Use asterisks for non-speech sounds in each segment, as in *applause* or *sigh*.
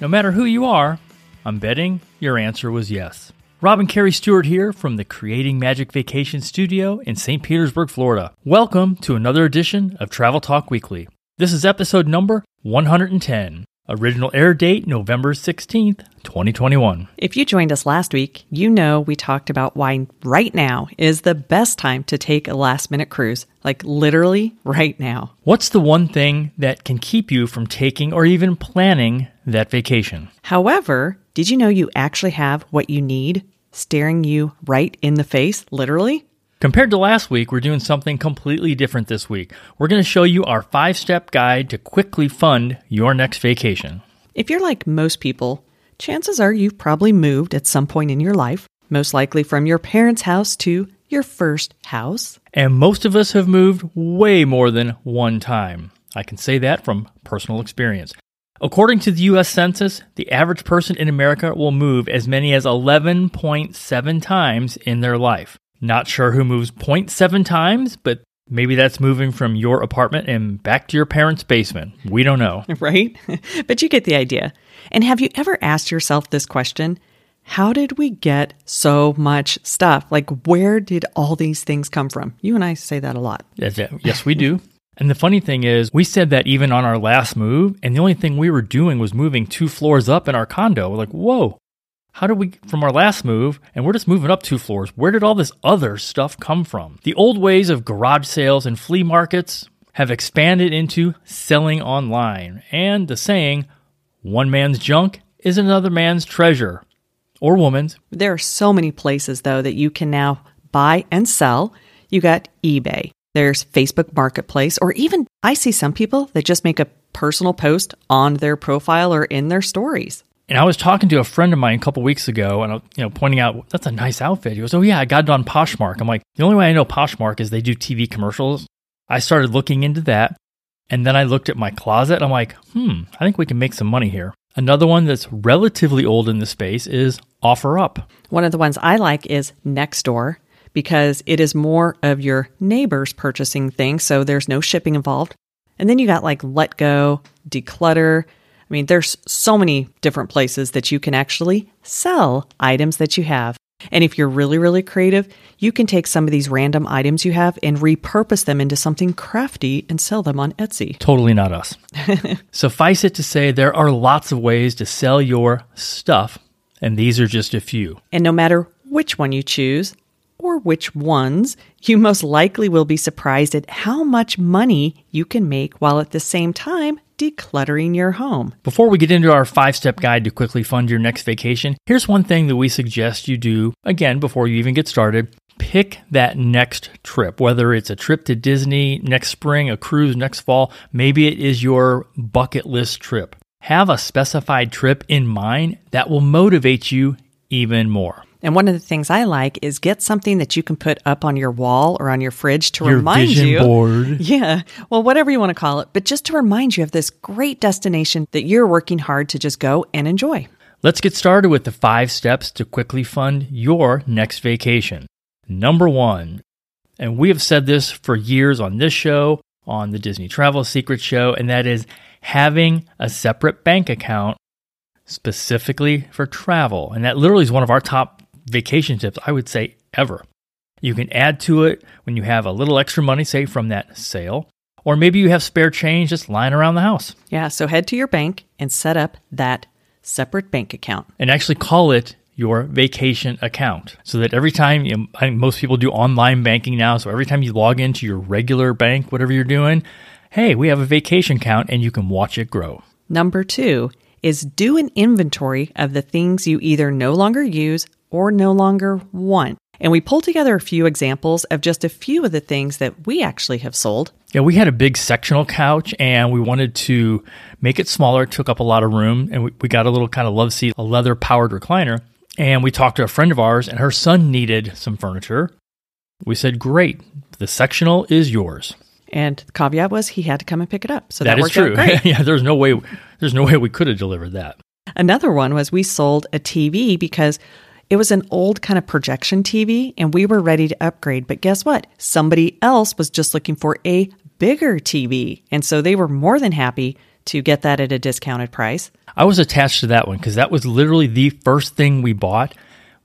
No matter who you are, I'm betting your answer was yes. Rob and Kerri Stewart here from the Creating Magic Vacation Studio in St. Petersburg, Florida. Welcome to another edition of Travel Talk Weekly. This is episode number 110. Original air date November 16th, 2021. If you joined us last week, you know we talked about why right now is the best time to take a last minute cruise, like literally right now. What's the one thing that can keep you from taking or even planning that vacation? However, did you know you actually have what you need staring you right in the face, literally? Compared to last week, we're doing something completely different this week. We're going to show you our five step guide to quickly fund your next vacation. If you're like most people, chances are you've probably moved at some point in your life, most likely from your parents' house to your first house. And most of us have moved way more than one time. I can say that from personal experience. According to the US Census, the average person in America will move as many as 11.7 times in their life. Not sure who moves 0.7 times, but maybe that's moving from your apartment and back to your parents' basement. We don't know. *laughs* Right? *laughs* but you get the idea. And have you ever asked yourself this question? How did we get so much stuff? Like, where did all these things come from? You and I say that a lot. Yes, yes we do. *laughs* And the funny thing is, we said that even on our last move, and the only thing we were doing was moving two floors up in our condo. We're like, whoa, how did we, from our last move, and we're just moving up two floors, where did all this other stuff come from? The old ways of garage sales and flea markets have expanded into selling online, and the saying, one man's junk is another man's treasure, or woman's. There are so many places, though, that you can now buy and sell. You got eBay, there's Facebook Marketplace, or even I see some people that just make a personal post on their profile or in their stories. And I was talking to a friend of mine a couple weeks ago, and you know, pointing out that's a nice outfit. He goes, "Oh yeah, I got it on Poshmark." I'm like, the only way I know Poshmark is they do TV commercials. I started looking into that, and then I looked at my closet. I'm like, hmm, I think we can make some money here. Another one that's relatively old in the space is OfferUp. One of the ones I like is Nextdoor because it is more of your neighbors purchasing things, so there's no shipping involved. And then you got like Let Go, Decluttr, I mean, there's so many different places that you can actually sell items that you have. And if you're really, really creative, you can take some of these random items you have and repurpose them into something crafty and sell them on Etsy. Totally not us. *laughs* Suffice it to say, there are lots of ways to sell your stuff, and these are just a few. And no matter which one you choose, or which ones, you most likely will be surprised at how much money you can make while at the same time decluttering your home. Before we get into our five step guide to quickly fund your next vacation, here's one thing that we suggest you do again before you even get started. Pick that next trip, whether it's a trip to Disney next spring, a cruise next fall, maybe it is your bucket list trip. Have a specified trip in mind that will motivate you even more. And one of the things I like is get something that you can put up on your wall or on your fridge to your remind vision you. board. *laughs* Yeah. Well, whatever you want to call it, but just to remind you of this great destination that you're working hard to just go and enjoy. Let's get started with the five steps to quickly fund your next vacation. Number one, and we have said this for years on this show, on the Disney Travel Secret Show, and that is having a separate bank account specifically for travel. And that literally is one of our top vacation tips, I would say, ever. You can add to it when you have a little extra money, say from that sale, or maybe you have spare change just lying around the house. Yeah. So head to your bank and set up that separate bank account. And actually call it your vacation account so that every time you know, I think most people do online banking now so every time you log into your regular bank whatever you're doing hey we have a vacation account and you can watch it grow Number two is do an inventory of the things you either no longer use or no longer want. And we pulled together a few examples of just a few of the things that we actually have sold. Yeah, we had a big sectional couch and we wanted to make it smaller. It took up a lot of room. And we, we got a little kind of love seat, a leather powered recliner. And we talked to a friend of ours and her son needed some furniture. We said, Great, the sectional is yours. And the caveat was he had to come and pick it up. So that, that is true. *laughs* yeah, there's no way there's no way we could have delivered that. Another one was we sold a TV because it was an old kind of projection TV and we were ready to upgrade. But guess what? Somebody else was just looking for a bigger TV. And so they were more than happy to get that at a discounted price. I was attached to that one because that was literally the first thing we bought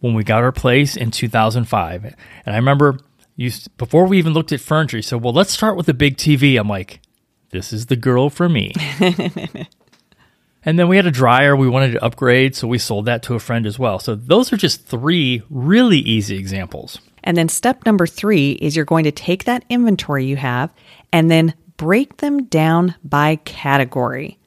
when we got our place in 2005. And I remember you before we even looked at furniture, you said, "Well, let's start with the big TV." I'm like, "This is the girl for me." *laughs* and then we had a dryer we wanted to upgrade, so we sold that to a friend as well. So those are just three really easy examples. And then step number 3 is you're going to take that inventory you have and then break them down by category.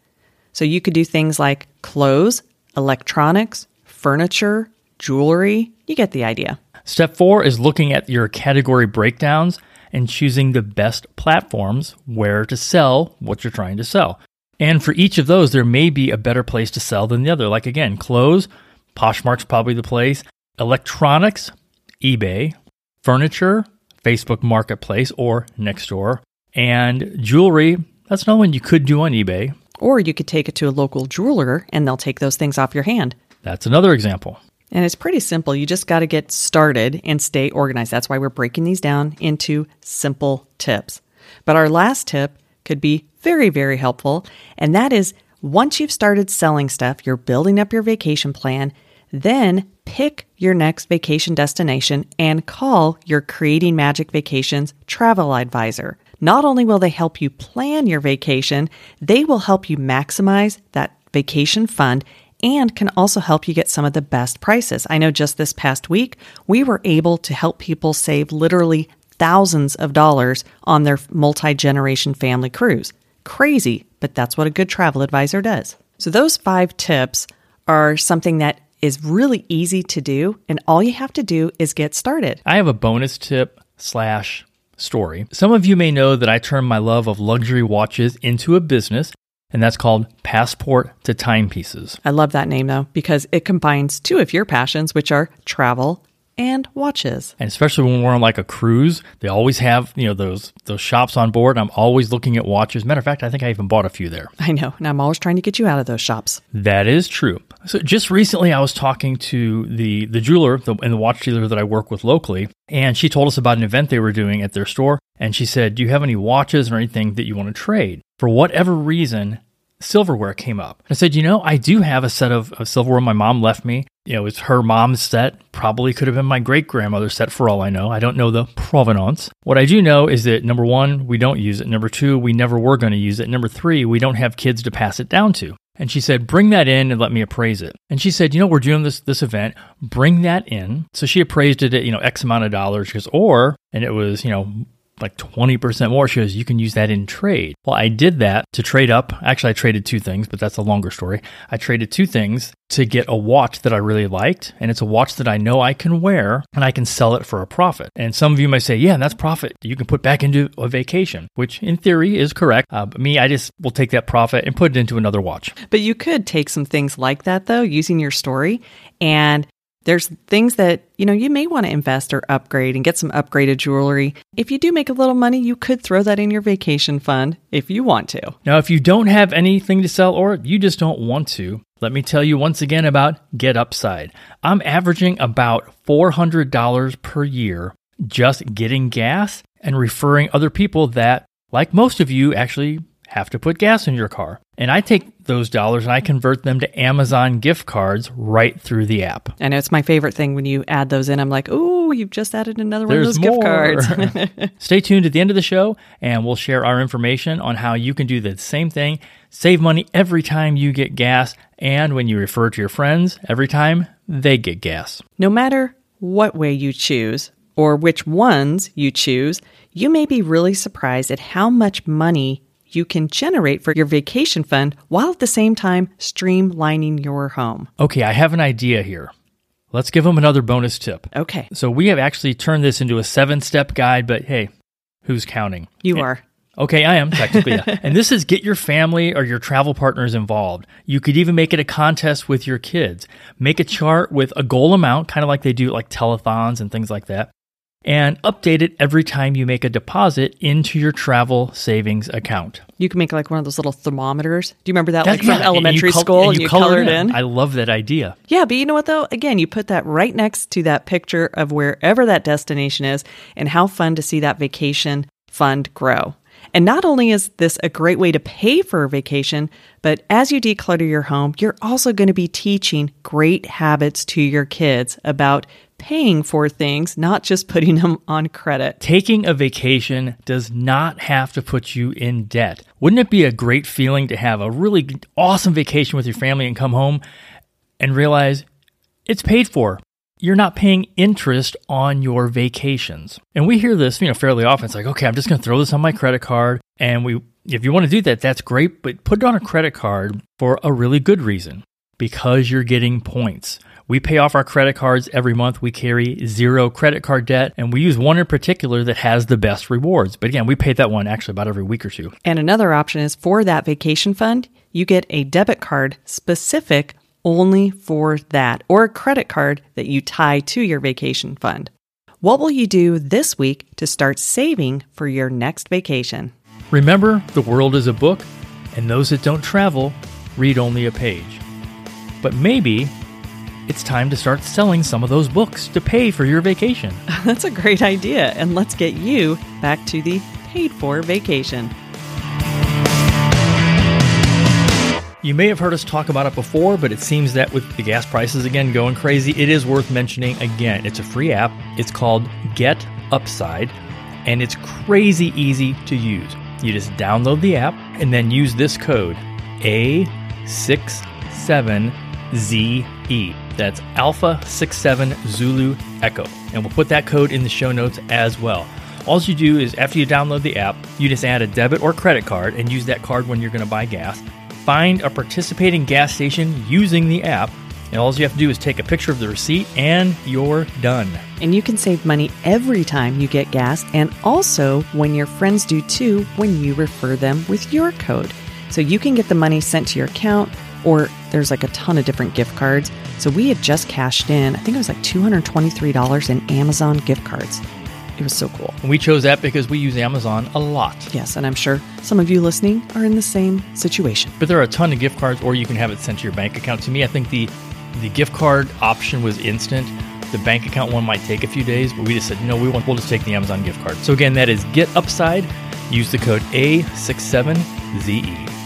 So you could do things like clothes, electronics, furniture, jewelry. You get the idea. Step four is looking at your category breakdowns and choosing the best platforms where to sell what you're trying to sell. And for each of those, there may be a better place to sell than the other. Like again, clothes, Poshmark's probably the place. Electronics, eBay. Furniture, Facebook Marketplace or Nextdoor. And jewelry, that's another one you could do on eBay. Or you could take it to a local jeweler and they'll take those things off your hand. That's another example. And it's pretty simple. You just got to get started and stay organized. That's why we're breaking these down into simple tips. But our last tip could be very, very helpful. And that is once you've started selling stuff, you're building up your vacation plan, then pick your next vacation destination and call your Creating Magic Vacations travel advisor. Not only will they help you plan your vacation, they will help you maximize that vacation fund and can also help you get some of the best prices. I know just this past week, we were able to help people save literally thousands of dollars on their multi generation family cruise. Crazy, but that's what a good travel advisor does. So, those five tips are something that is really easy to do, and all you have to do is get started. I have a bonus tip slash story. Some of you may know that I turned my love of luxury watches into a business and that's called Passport to Timepieces. I love that name though, because it combines two of your passions, which are travel and watches. And especially when we're on like a cruise, they always have, you know, those those shops on board. I'm always looking at watches. Matter of fact, I think I even bought a few there. I know, and I'm always trying to get you out of those shops. That is true. So just recently I was talking to the the jeweler the, and the watch dealer that I work with locally, and she told us about an event they were doing at their store, and she said, "Do you have any watches or anything that you want to trade?" For whatever reason, silverware came up. I said, you know, I do have a set of, of silverware my mom left me. You know, it's her mom's set. Probably could have been my great grandmother's set for all I know. I don't know the provenance. What I do know is that number one, we don't use it. Number two, we never were going to use it. Number three, we don't have kids to pass it down to. And she said, bring that in and let me appraise it. And she said, you know, we're doing this, this event, bring that in. So she appraised it at, you know, X amount of dollars. She goes, or, and it was, you know, like 20% more. She goes, you can use that in trade. Well, I did that to trade up. Actually, I traded two things, but that's a longer story. I traded two things to get a watch that I really liked. And it's a watch that I know I can wear and I can sell it for a profit. And some of you might say, yeah, and that's profit you can put back into a vacation, which in theory is correct. Uh, but me, I just will take that profit and put it into another watch. But you could take some things like that though, using your story and there's things that, you know, you may want to invest or upgrade and get some upgraded jewelry. If you do make a little money, you could throw that in your vacation fund if you want to. Now, if you don't have anything to sell or you just don't want to, let me tell you once again about Get Upside. I'm averaging about $400 per year just getting gas and referring other people that, like most of you, actually have to put gas in your car. And I take those dollars and I convert them to Amazon gift cards right through the app. I know it's my favorite thing when you add those in. I'm like, oh, you've just added another one of those more. gift cards. *laughs* *laughs* Stay tuned at the end of the show and we'll share our information on how you can do the same thing. Save money every time you get gas and when you refer to your friends, every time they get gas. no matter what way you choose or which ones you choose, you may be really surprised at how much money you can generate for your vacation fund while at the same time streamlining your home. Okay, I have an idea here. Let's give them another bonus tip. Okay. So we have actually turned this into a seven step guide, but hey, who's counting? You eh, are. Okay, I am technically. yeah. *laughs* And this is get your family or your travel partners involved. You could even make it a contest with your kids. Make a chart with a goal amount, kind of like they do like telethons and things like that. And update it every time you make a deposit into your travel savings account. You can make like one of those little thermometers. Do you remember that, like from yeah, and elementary col- school and you, color it in. in? I love that idea. Yeah, but you know what though? Again, you put that right next to that picture of wherever that destination is and how fun to see that vacation fund grow. And not only is this a great way to pay for a vacation, but as you declutter your home, you're also going to be teaching great habits to your kids about paying for things, not just putting them on credit. Taking a vacation does not have to put you in debt. Wouldn't it be a great feeling to have a really awesome vacation with your family and come home and realize it's paid for? You're not paying interest on your vacations. And we hear this, you know, fairly often. It's like, okay, I'm just going to throw this on my credit card. And we, if you want to do that, that's great, but put it on a credit card for a really good reason because you're getting points. We pay off our credit cards every month. We carry zero credit card debt, and we use one in particular that has the best rewards. But again, we pay that one actually about every week or two. And another option is for that vacation fund, you get a debit card specific only for that, or a credit card that you tie to your vacation fund. What will you do this week to start saving for your next vacation? Remember, the world is a book, and those that don't travel read only a page. But maybe it's time to start selling some of those books to pay for your vacation. *laughs* That's a great idea, and let's get you back to the paid for vacation. You may have heard us talk about it before, but it seems that with the gas prices again going crazy, it is worth mentioning again. It's a free app. It's called Get Upside, and it's crazy easy to use. You just download the app and then use this code A67ZE. That's Alpha 67 Zulu Echo. And we'll put that code in the show notes as well. All you do is after you download the app, you just add a debit or credit card and use that card when you're going to buy gas. Find a participating gas station using the app, and all you have to do is take a picture of the receipt and you're done. And you can save money every time you get gas, and also when your friends do too when you refer them with your code. So you can get the money sent to your account, or there's like a ton of different gift cards. So we had just cashed in, I think it was like $223 in Amazon gift cards. It was so cool. And we chose that because we use Amazon a lot. Yes, and I'm sure some of you listening are in the same situation. But there are a ton of gift cards, or you can have it sent to your bank account. To me, I think the the gift card option was instant. The bank account one might take a few days, but we just said no. We want we'll just take the Amazon gift card. So again, that is Get Upside. Use the code A67ZE.